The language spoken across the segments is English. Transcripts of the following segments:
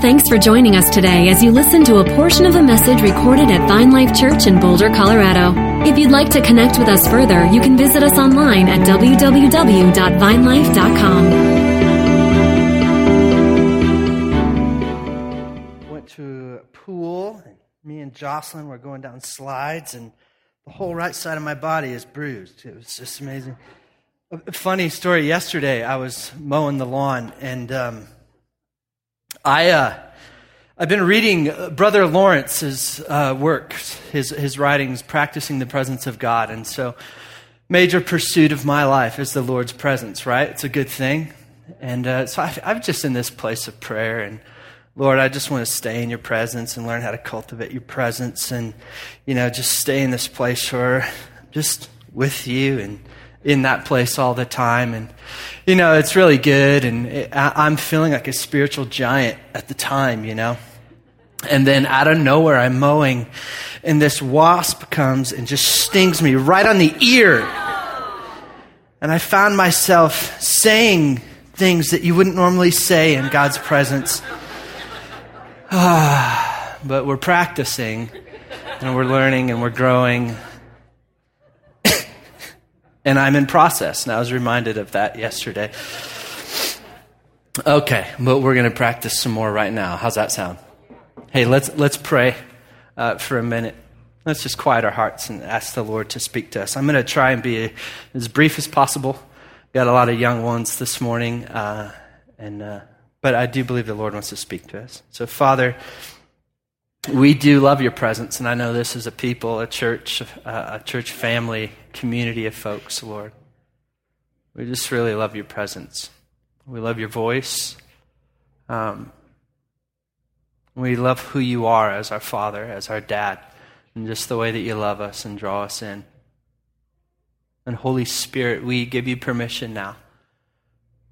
Thanks for joining us today as you listen to a portion of a message recorded at Vine Life Church in Boulder, Colorado. If you'd like to connect with us further, you can visit us online at www.vinelife.com. Went to a pool, and me and Jocelyn were going down slides, and the whole right side of my body is bruised. It was just amazing. A funny story yesterday, I was mowing the lawn, and um, I, uh, I've been reading Brother Lawrence's uh, work, his, his writings, practicing the presence of God. And so, major pursuit of my life is the Lord's presence, right? It's a good thing. And uh, so I, I'm just in this place of prayer. And Lord, I just want to stay in your presence and learn how to cultivate your presence and, you know, just stay in this place where just with you and in that place all the time. And, you know, it's really good. And it, I, am feeling like a spiritual giant at the time, you know. And then out of nowhere, I'm mowing, and this wasp comes and just stings me right on the ear. And I found myself saying things that you wouldn't normally say in God's presence. but we're practicing, and we're learning, and we're growing and I'm in process. And I was reminded of that yesterday. Okay, but we're going to practice some more right now. How's that sound? Hey, let's, let's pray uh, for a minute. Let's just quiet our hearts and ask the Lord to speak to us. I'm going to try and be as brief as possible. Got a lot of young ones this morning, uh, and uh, but I do believe the Lord wants to speak to us. So, Father, we do love your presence, and I know this is a people, a church, uh, a church family, community of folks, Lord. We just really love your presence. We love your voice. Um, we love who you are as our Father, as our Dad, and just the way that you love us and draw us in. And Holy Spirit, we give you permission now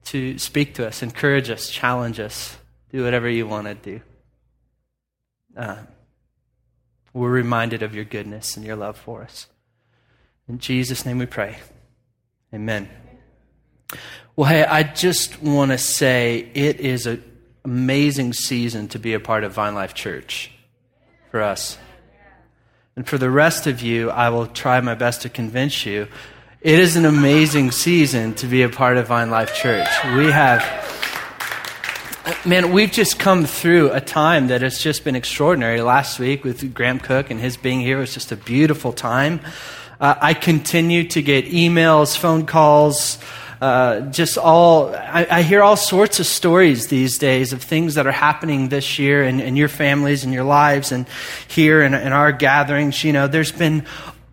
to speak to us, encourage us, challenge us, do whatever you want to do uh, we're reminded of your goodness and your love for us. In Jesus' name we pray. Amen. Well, hey, I just want to say it is an amazing season to be a part of Vine Life Church for us. And for the rest of you, I will try my best to convince you it is an amazing season to be a part of Vine Life Church. We have man, we've just come through a time that has just been extraordinary. Last week with Graham Cooke and his being here was just a beautiful time. Uh, I continue to get emails, phone calls, uh, just all, I, I, hear all sorts of stories these days of things that are happening this year in, in your families and your lives and here in, in our gatherings. You know, there's been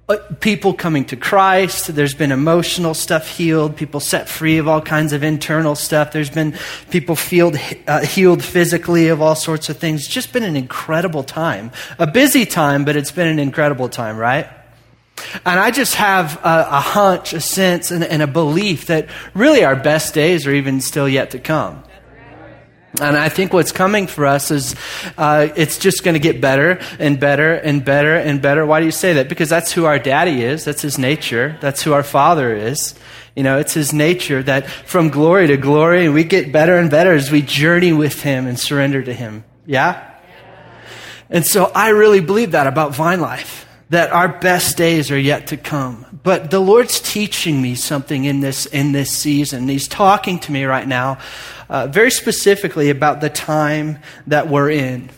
uh, people coming to Christ. There's been emotional stuff healed, people set free of all kinds of internal stuff. There's been people healed, uh, healed physically of all sorts of things. It's just been an incredible time. A busy time, but it's been an incredible time, right? And I just have a, a hunch, a sense, and, and a belief that really our best days are even still yet to come. And I think what's coming for us is uh, it's just going to get better and better and better and better. Why do you say that? Because that's who our daddy is. That's his nature. That's who our father is. You know, it's his nature that from glory to glory, we get better and better as we journey with him and surrender to him. Yeah? And so I really believe that about Vine Life that our best days are yet to come. But the Lord's teaching me something in this, in this season. He's talking to me right now, uh, very specifically about the time that we're in.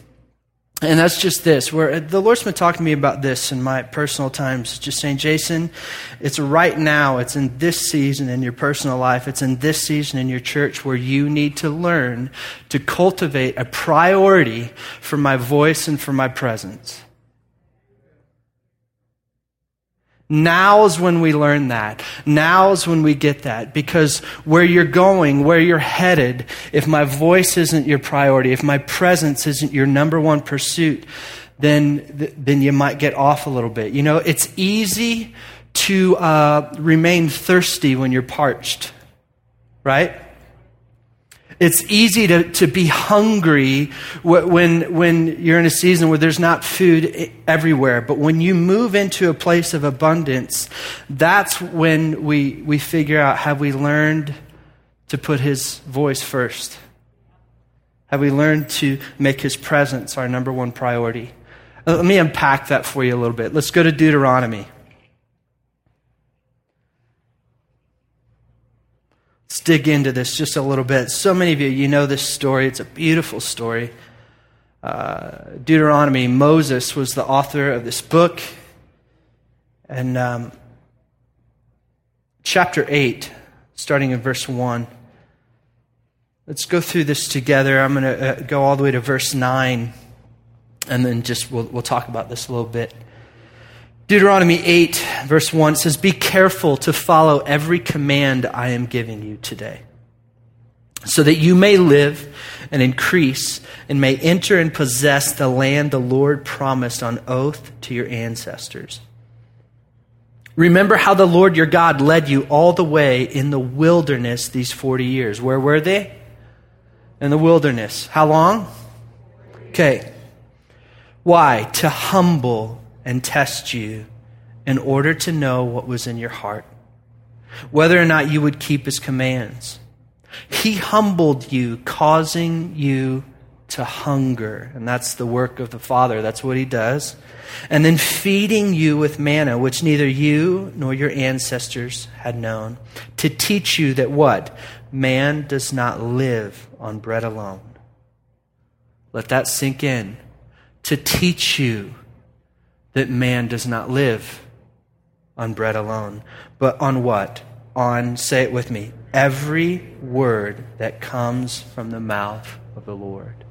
And that's just this. Where the Lord's been talking to me about this in my personal times, just saying, Jason, it's right now, it's in this season in your personal life, it's in this season in your church where you need to learn to cultivate a priority for my voice and for my presence. Now's when we learn that. Now's when we get that. Because where you're going, where you're headed, if my voice isn't your priority, if my presence isn't your number one pursuit, then, then you might get off a little bit. You know, it's easy to uh, remain thirsty when you're parched, right? It's easy to, to be hungry when, when you're in a season where there's not food everywhere. But when you move into a place of abundance, that's when we, we figure out have we learned to put his voice first? Have we learned to make his presence our number one priority? Uh, let me unpack that for you a little bit. Let's go to Deuteronomy. Let's dig into this just a little bit. So many of you, you know this story. It's a beautiful story. Uh, Deuteronomy, Moses was the author of this book. And um, chapter 8, starting in verse 1. Let's go through this together. I'm going to uh, go all the way to verse 9, and then just we'll, we'll talk about this a little bit. Deuteronomy 8, verse 1 says, Be careful to follow every command I am giving you today, so that you may live and increase and may enter and possess the land the Lord promised on oath to your ancestors. Remember how the Lord your God led you all the way in the wilderness these 40 years. Where were they? In the wilderness. How long? Okay. Why? To humble and test you in order to know what was in your heart, whether or not you would keep his commands. He humbled you, causing you to hunger. And that's the work of the Father. That's what he does. And then feeding you with manna, which neither you nor your ancestors had known, to teach you that what? Man does not live on bread alone. Let that sink in. To teach you that man does not live on bread alone, but on what? On, say it with me, every word that comes from the mouth of the Lord.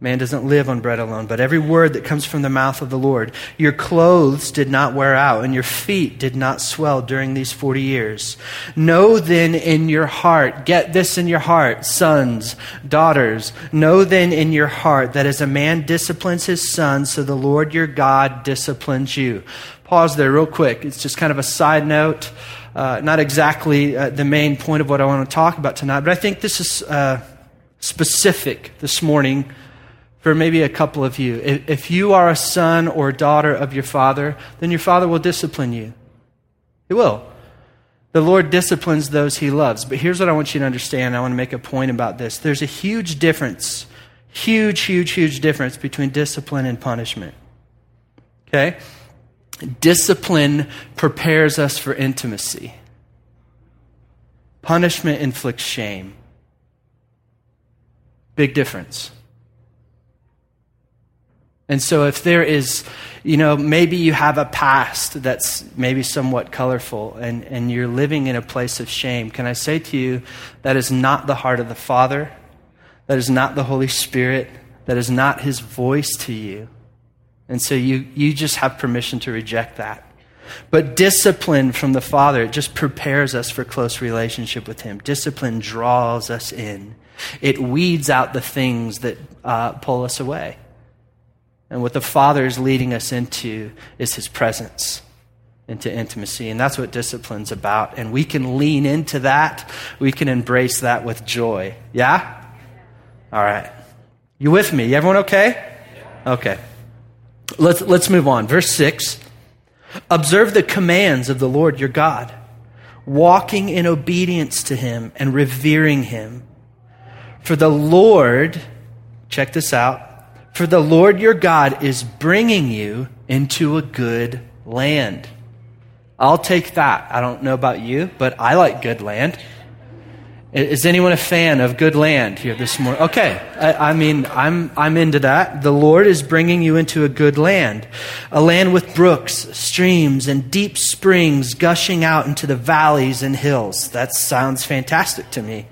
Man doesn't live on bread alone, but every word that comes from the mouth of the Lord. Your clothes did not wear out, and your feet did not swell during these 40 years. Know then in your heart, get this in your heart, sons, daughters, know then in your heart that as a man disciplines his son, so the Lord your God disciplines you. Pause there real quick. It's just kind of a side note. Uh, not exactly uh, the main point of what I want to talk about tonight, but I think this is uh, specific this morning for maybe a couple of you. If you are a son or daughter of your father, then your father will discipline you. He will. The Lord disciplines those he loves. But here's what I want you to understand. I want to make a point about this. There's a huge difference, huge, huge, huge difference between discipline and punishment. Okay? Discipline prepares us for intimacy, punishment inflicts shame. Big difference. And so, if there is, you know, maybe you have a past that's maybe somewhat colorful and, and you're living in a place of shame, can I say to you that is not the heart of the Father? That is not the Holy Spirit? That is not His voice to you. And so, you, you just have permission to reject that. But discipline from the Father, it just prepares us for close relationship with Him. Discipline draws us in, it weeds out the things that uh, pull us away. And what the Father is leading us into is His presence, into intimacy. And that's what discipline's about. And we can lean into that. We can embrace that with joy. Yeah? All right. You with me? Everyone okay? Okay. Let's, let's move on. Verse 6 Observe the commands of the Lord your God, walking in obedience to Him and revering Him. For the Lord, check this out, for the Lord your God is bringing you into a good land. I'll take that. I don't know about you, but I like good land. Is anyone a fan of good land here this morning? Okay. I, I, mean, I'm, I'm into that. The Lord is bringing you into a good land, a land with brooks, streams, and deep springs gushing out into the valleys and hills. That sounds fantastic to me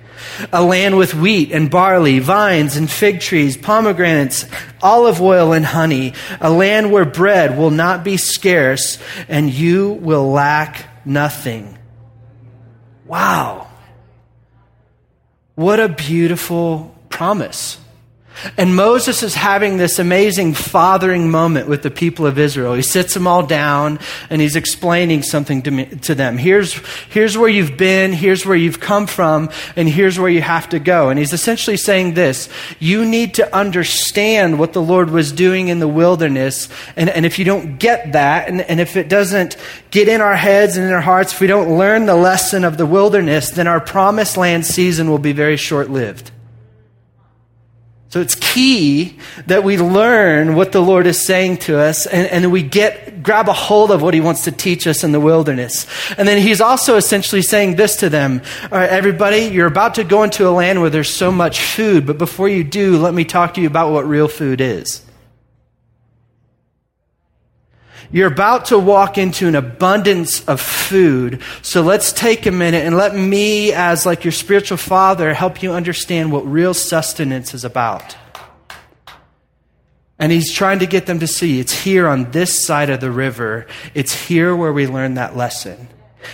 a land with wheat and barley, vines and fig trees, pomegranates, olive oil and honey, a land where bread will not be scarce and you will lack nothing. Wow. What a beautiful promise. And Moses is having this amazing fathering moment with the people of Israel. He sits them all down and he's explaining something to, me, to them. Here's, here's where you've been, here's where you've come from, and here's where you have to go. And he's essentially saying this You need to understand what the Lord was doing in the wilderness. And, and if you don't get that, and, and if it doesn't get in our heads and in our hearts, if we don't learn the lesson of the wilderness, then our promised land season will be very short lived. So it's key that we learn what the Lord is saying to us and, and we get, grab a hold of what he wants to teach us in the wilderness. And then he's also essentially saying this to them. All right, everybody, you're about to go into a land where there's so much food, but before you do, let me talk to you about what real food is. You're about to walk into an abundance of food. So let's take a minute and let me, as like your spiritual father, help you understand what real sustenance is about. And he's trying to get them to see it's here on this side of the river. It's here where we learn that lesson.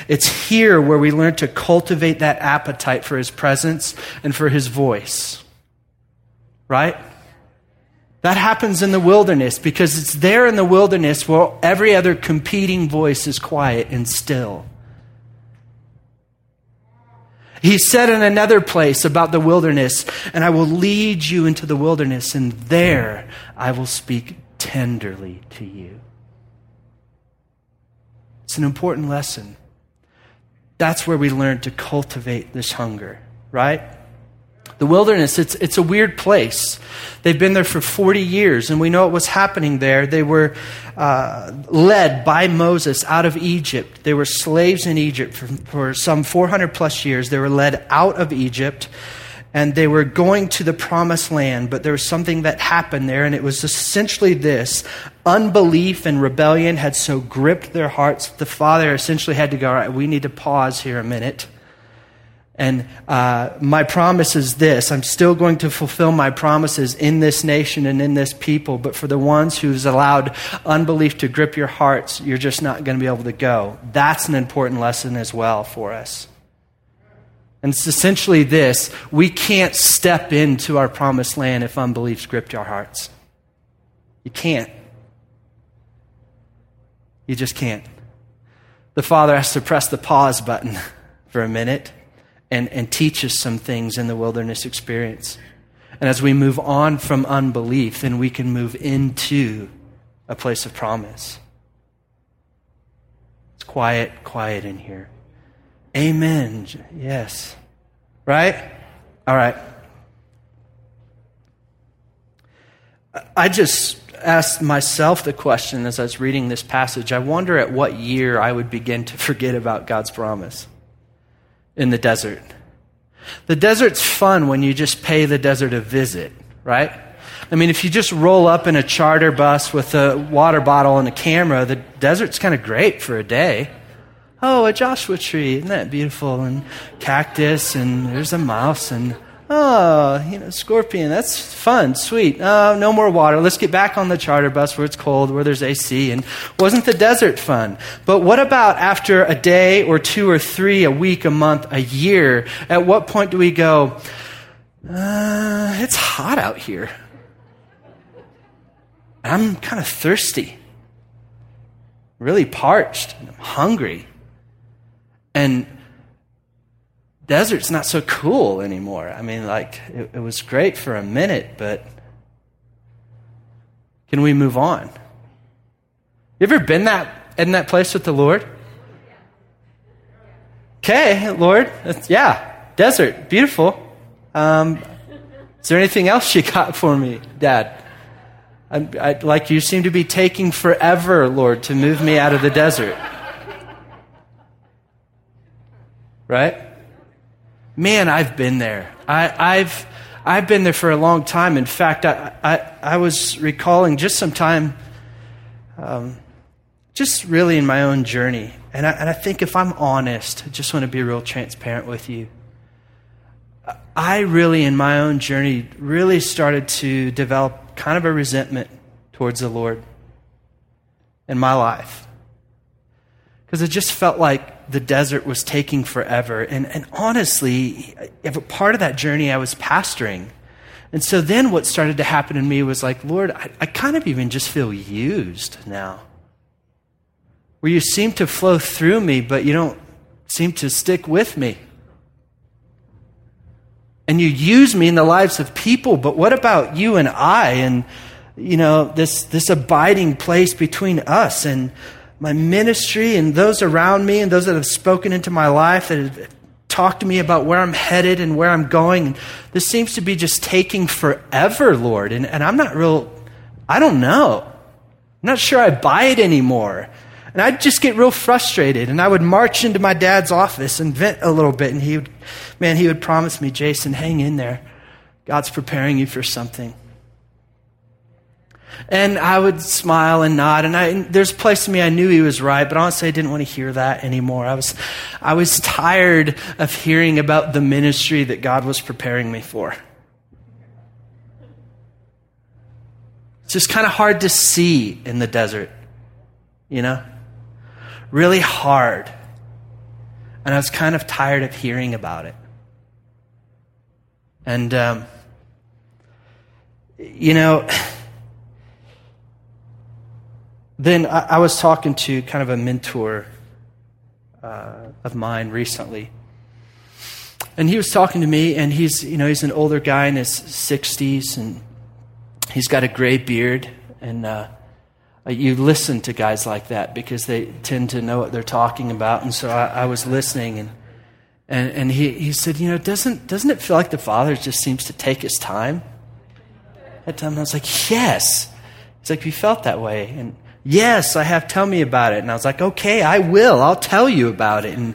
It's here where we learn to cultivate that appetite for his presence and for his voice. Right? That happens in the wilderness because it's there in the wilderness where every other competing voice is quiet and still. He said in another place about the wilderness, and I will lead you into the wilderness, and there I will speak tenderly to you. It's an important lesson. That's where we learn to cultivate this hunger, right? The wilderness, it's, it's a weird place. They've been there for 40 years, and we know what was happening there. They were uh, led by Moses out of Egypt. They were slaves in Egypt for, for some 400 plus years. They were led out of Egypt, and they were going to the promised land, but there was something that happened there, and it was essentially this unbelief and rebellion had so gripped their hearts, the father essentially had to go, All right, we need to pause here a minute and uh, my promise is this I'm still going to fulfill my promises in this nation and in this people, but for the ones who's allowed unbelief to grip your hearts, you're just not going to be able to go. That's an important lesson as well for us. And it's essentially this we can't step into our promised land if unbelief's gripped our hearts. You can't. You just can't. The Father has to press the pause button for a minute and, and teach us some things in the wilderness experience. And as we move on from unbelief, then we can move into a place of promise. It's quiet, quiet in here. Amen. Yes. Right? All right. I just asked myself the question as I was reading this passage. I wonder at what year I would begin to forget about God's promise in the desert. The desert's fun when you just pay the desert a visit, right? I mean, if you just roll up in a charter bus with a water bottle and a camera, the desert's kind of great for a day. Oh, a Joshua tree, isn't that beautiful? And cactus, and there's a mouse, and Oh, you know, scorpion, that's fun, sweet. Oh, no more water. Let's get back on the charter bus where it's cold, where there's AC. And wasn't the desert fun? But what about after a day or two or three, a week, a month, a year? At what point do we go, uh, it's hot out here? I'm kind of thirsty, really parched, I'm hungry. And desert's not so cool anymore. I mean, like, it, it was great for a minute, but can we move on? You ever been that in that place with the Lord? Okay, Lord, yeah, desert, beautiful. Um, is there anything else you got for me, Dad? I, I, like you seem to be taking forever, Lord, to move me out of the desert. Right? Man, I've been there. I, have I've been there for a long time. In fact, I, I, I was recalling just some time, um, just really in my own journey. And I, and I think if I'm honest, I just want to be real transparent with you. I really, in my own journey, really started to develop kind of a resentment towards the Lord in my life. Because it just felt like the desert was taking forever. And, and honestly, if a part of that journey, I was pastoring. And so then what started to happen in me was like, Lord, I, I kind of even just feel used now. Where you seem to flow through me, but you don't seem to stick with me. And you use me in the lives of people, but what about you and I and, you know, this, this abiding place between us and my ministry and those around me and those that have spoken into my life that have talked to me about where I'm headed and where I'm going. This seems to be just taking forever, Lord. And, and I'm not real, I don't know. I'm not sure I buy it anymore. And I'd just get real frustrated. And I would march into my dad's office and vent a little bit. And he would, man, he would promise me, Jason, hang in there. God's preparing you for something. And I would smile and nod. And, and there's a place in me I knew he was right, but honestly, I didn't want to hear that anymore. I was, I was tired of hearing about the ministry that God was preparing me for. It's just kind of hard to see in the desert, you know? Really hard. And I was kind of tired of hearing about it. And, um, you know, then I, I, was talking to kind of a mentor uh, of mine recently. And he was talking to me, and he's, you know, he's an older guy in his 60s, and he's got a gray beard. And uh, you listen to guys like that because they tend to know what they're talking about. And so I, I was listening, and, and, and he, he said, You know, doesn't, doesn't it feel like the Father just seems to take his time? At time, I was like, Yes. He's like, We felt that way. And Yes, I have. Tell me about it. And I was like, okay, I will. I'll tell you about it. And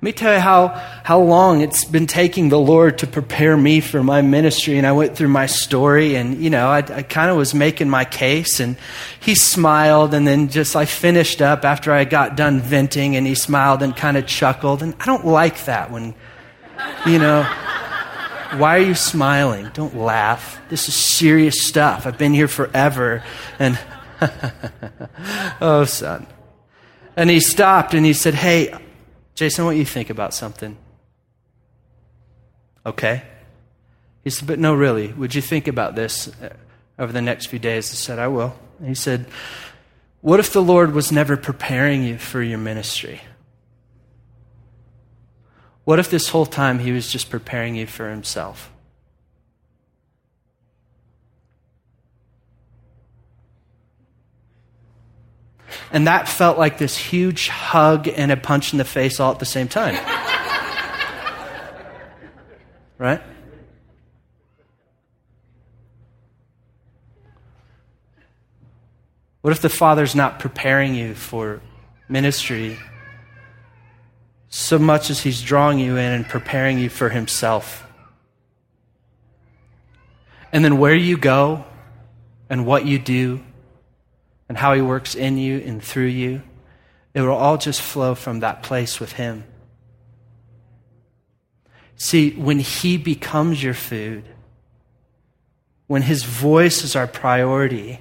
let me tell you how, how long it's been taking the Lord to prepare me for my ministry. And I went through my story and, you know, I, I kind of was making my case and he smiled and then just I finished up after I got done venting and he smiled and kind of chuckled. And I don't like that when, you know, why are you smiling? Don't laugh. This is serious stuff. I've been here forever and oh, son. And he stopped and he said, Hey, Jason, what do you think about something? Okay. He said, But no, really, would you think about this uh, over the next few days? I said, I will. He said, What if the Lord was never preparing you for your ministry? What if this whole time he was just preparing you for himself? And that felt like this huge hug and a punch in the face all at the same time. right? What if the Father's not preparing you for ministry so much as He's drawing you in and preparing you for Himself? And then where you go and what you do and how He works in you and through you, it will all just flow from that place with Him. See, when He becomes your food, when His voice is our priority,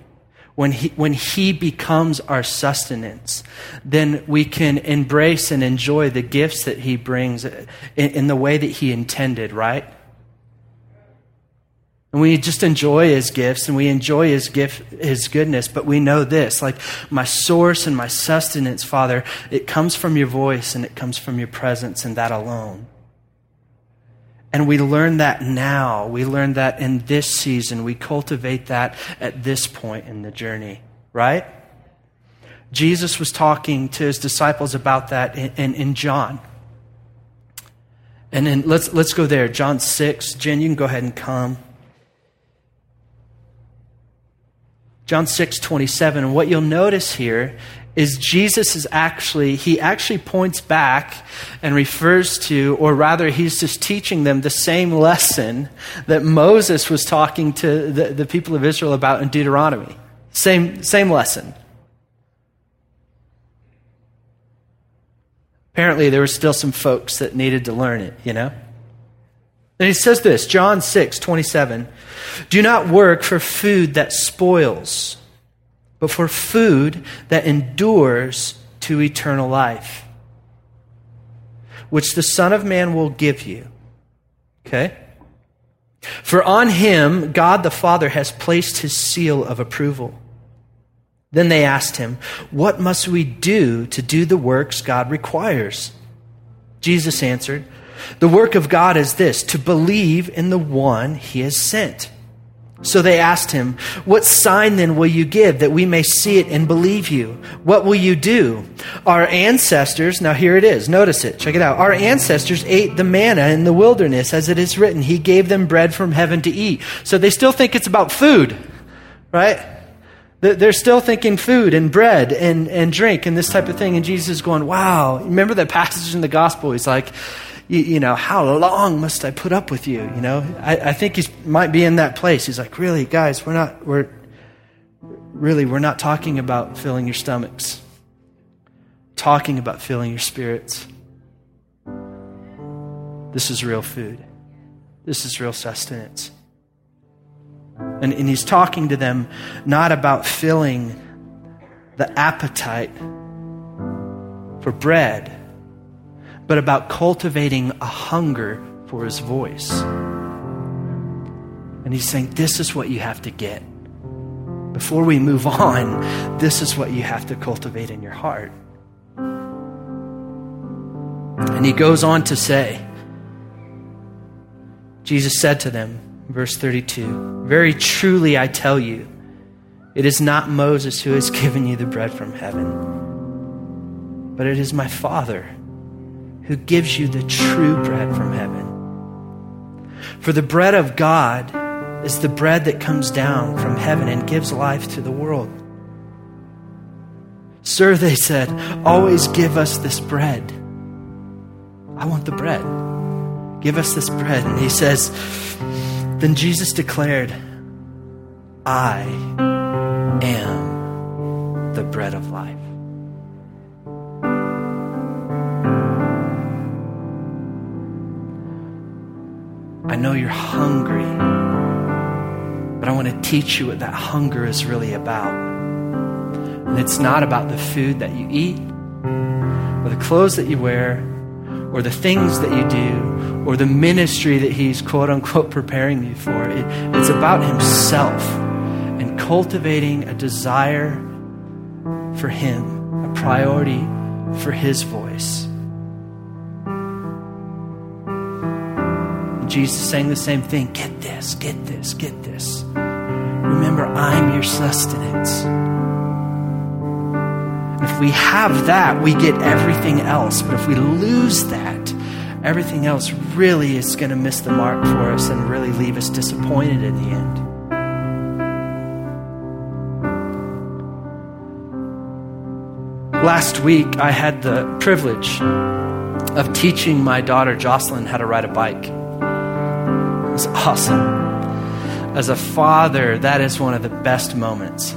when he, when he becomes our sustenance, then we can embrace and enjoy the gifts that He brings in, in the way that He intended, right? And we just enjoy his gifts and we enjoy his gift, his goodness, but we know this, like my source and my sustenance, Father, it comes from your voice and it comes from your presence and that alone. And we learn that now. We learn that in this season. We cultivate that at this point in the journey, right? Jesus was talking to his disciples about that in, in, in John. And then let's, let's go there. John 6. Jen, you can go ahead and come. John 6, 27. And what you'll notice here is Jesus is actually, he actually points back and refers to, or rather, he's just teaching them the same lesson that Moses was talking to the, the people of Israel about in Deuteronomy. Same, same lesson. Apparently, there were still some folks that needed to learn it, you know? And he says this, John 6, 27. Do not work for food that spoils, but for food that endures to eternal life, which the Son of Man will give you. Okay? For on him, God the Father has placed his seal of approval. Then they asked him, What must we do to do the works God requires? Jesus answered, The work of God is this, to believe in the one he has sent. So they asked him, What sign then will you give that we may see it and believe you? What will you do? Our ancestors, now here it is, notice it, check it out. Our ancestors ate the manna in the wilderness, as it is written, He gave them bread from heaven to eat. So they still think it's about food, right? They're still thinking food and bread and, and drink and this type of thing. And Jesus is going, Wow. Remember that passage in the gospel? He's like, you, you, know, how long must I put up with you? You know, I, I think he might be in that place. He's like, really, guys, we're not, we're, really, we're not talking about filling your stomachs, talking about filling your spirits. This is real food. This is real sustenance. And, and he's talking to them not about filling the appetite for bread but about cultivating a hunger for his voice. And he's saying, This is what you have to get. Before we move on, this is what you have to cultivate in your heart. And he goes on to say, Jesus said to them, verse 32, Very truly I tell you, it is not Moses who has given you the bread from heaven, but it is my Father who gives you the true bread from heaven. For the bread of God is the bread that comes down from heaven and gives life to the world. Sir, they said, always give us this bread. I want the bread. Give us this bread. And he says, Then Jesus declared, I am the bread of life. I know you're hungry, but I want to teach you what that hunger is really about. And it's not about the food that you eat, or the clothes that you wear, or the things that you do, or the ministry that He's quote unquote preparing you for. It, it's about Himself and cultivating a desire for Him, a priority for His voice. Jesus saying the same thing get this, get this, get this. Remember, I'm your sustenance. if we have that, we get everything else. But if we lose that, everything else really is going to miss the mark for us and really leave us disappointed in the end. Last week, I had the privilege of teaching my daughter Jocelyn how to ride a bike awesome. As a father, that is one of the best moments,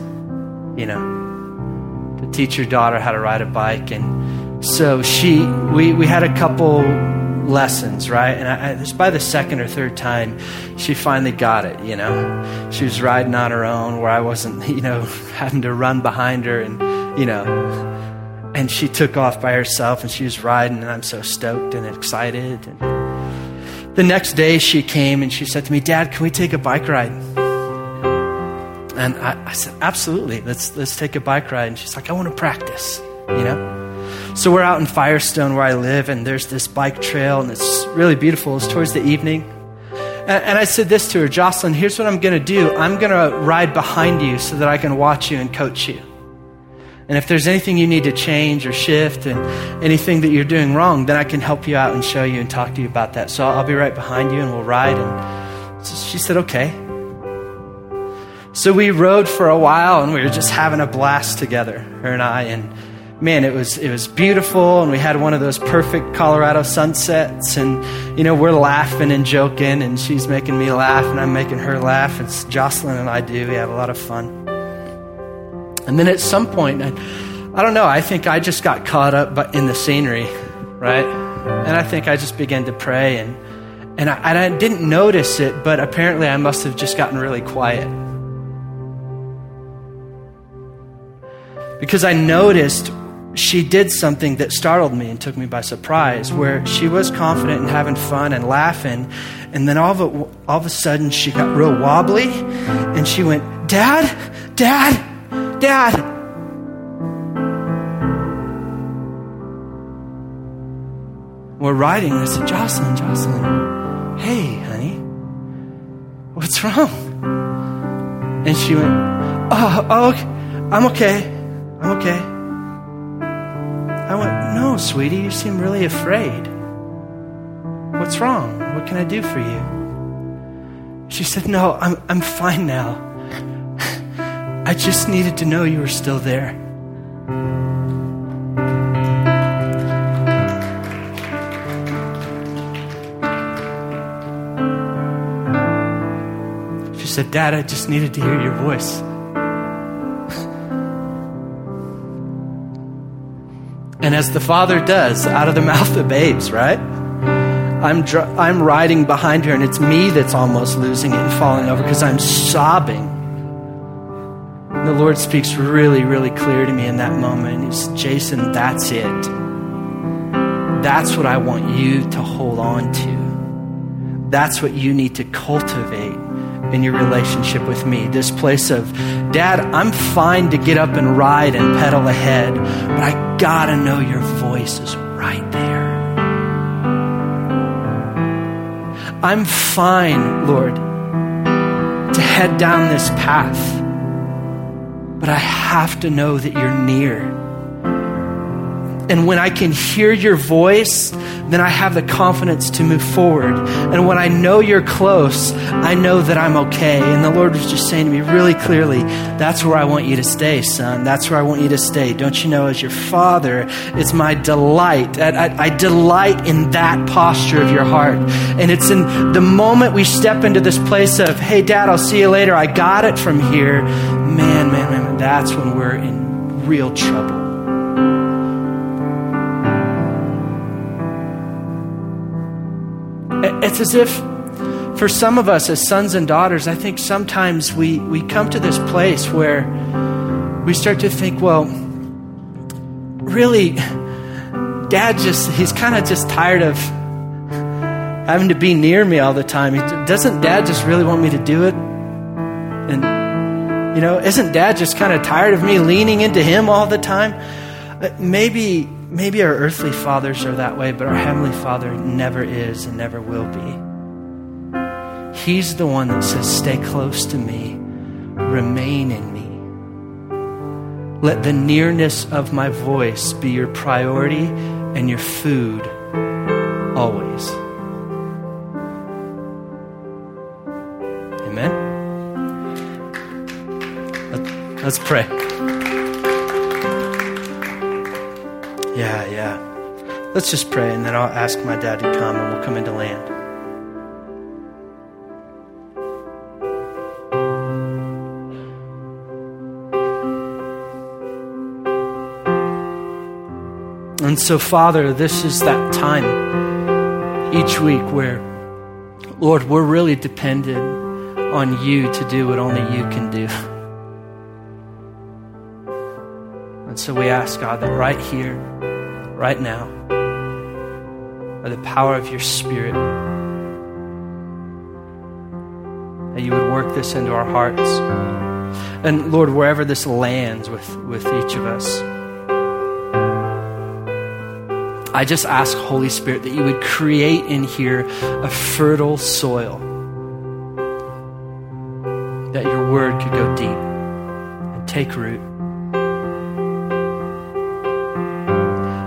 you know, to teach your daughter how to ride a bike. And so she, we, we had a couple lessons, right? And I, just by the second or third time, she finally got it, you know. She was riding on her own where I wasn't, you know, having to run behind her and, you know, and she took off by herself and she was riding and I'm so stoked and excited. And, the next day she came and she said to me, Dad, can we take a bike ride? And I, I, said, Absolutely, let's, let's take a bike ride. And she's like, I want to practice, you know? So we're out in Firestone where I live, and there's this bike trail, and it's really beautiful. It's towards the evening. And, and I said this to her Jocelyn, here's what I'm going to do I'm going to ride behind you so that I can watch you and coach you. And if there's anything you need to change or shift and anything that you're doing wrong, then I can help you out and show you and talk to you about that. So I'll be right behind you and we'll ride. And so she said, okay. So we rode for a while and we were just having a blast together, her and I. And man, it was, it was beautiful. And we had one of those perfect Colorado sunsets. And, you know, we're laughing and joking and she's making me laugh and I'm making her laugh. It's Jocelyn and I do. We have a lot of fun. And then at some point, I, I don't know, I think I just got caught up in the scenery, right? And I think I just began to pray, and, and, I, and I didn't notice it, but apparently I must have just gotten really quiet. Because I noticed she did something that startled me and took me by surprise, where she was confident and having fun and laughing. And then all of, a, all of a sudden, she got real wobbly and she went, Dad, Dad, Dad. We're riding, I said, Jocelyn, Jocelyn, hey, honey, what's wrong? And she went, uh, Oh, oh I'm okay. I'm okay. I went, No, sweetie, you seem really afraid. What's wrong? What can I do for you? She said, No, I'm, I'm fine now. I just needed to know you were still there. She said, Dad, I just needed to hear your voice. And as the Father does, out of the mouth of babes, right? I'm, dr- I'm riding behind her, and it's me that's almost losing it and falling over because I'm sobbing. The Lord speaks really, really clear to me in that moment. He's, Jason, that's it. That's what I want you to hold on to. That's what you need to cultivate in your relationship with me. This place of, Dad, I'm fine to get up and ride and pedal ahead, but I gotta know your voice is right there. I'm fine, Lord, to head down this path, but I have to know that you're near. And when I can hear your voice, then I have the confidence to move forward. And when I know you're close, I know that I'm okay. And the Lord was just saying to me really clearly, that's where I want you to stay, son. That's where I want you to stay. Don't you know, as your father, it's my delight. I, I, I delight in that posture of your heart. And it's in the moment we step into this place of, hey, dad, I'll see you later. I got it from here. Man, man, man, that's when we're in real trouble. It's as if for some of us as sons and daughters, I think sometimes we, we come to this place where we start to think, well, really, dad just, he's kind of just tired of having to be near me all the time. Doesn't dad just really want me to do it? And, you know, isn't dad just kind of tired of me leaning into him all the time? Uh, maybe maybe our earthly fathers are that way, but our heavenly father never is and never will be. He's the one that says, Stay close to me, remain in me. Let the nearness of my voice be your priority and your food always. Amen? Let's pray. Yeah, yeah. Let's just pray, and then I'll ask my dad to come, and we'll come into land. And so, Father, this is that time each week where, Lord, we're really dependent on you to do what only you can do. And so we ask, God, that right here, right now, by the power of your Spirit, that you would work this into our hearts. And Lord, wherever this lands with, with each of us, I just ask, Holy Spirit, that you would create in here a fertile soil, that your word could go deep and take root.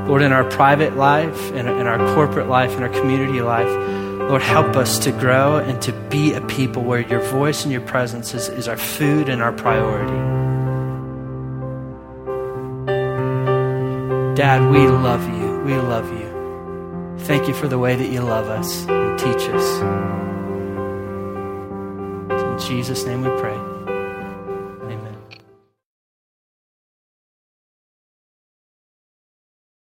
Lord, in our private life, in, in our corporate life, in our community life, Lord, help us to grow and to be a people where your voice and your presence is, is our food and our priority. Dad, we love you. We love you. Thank you for the way that you love us and teach us. In Jesus' name we pray.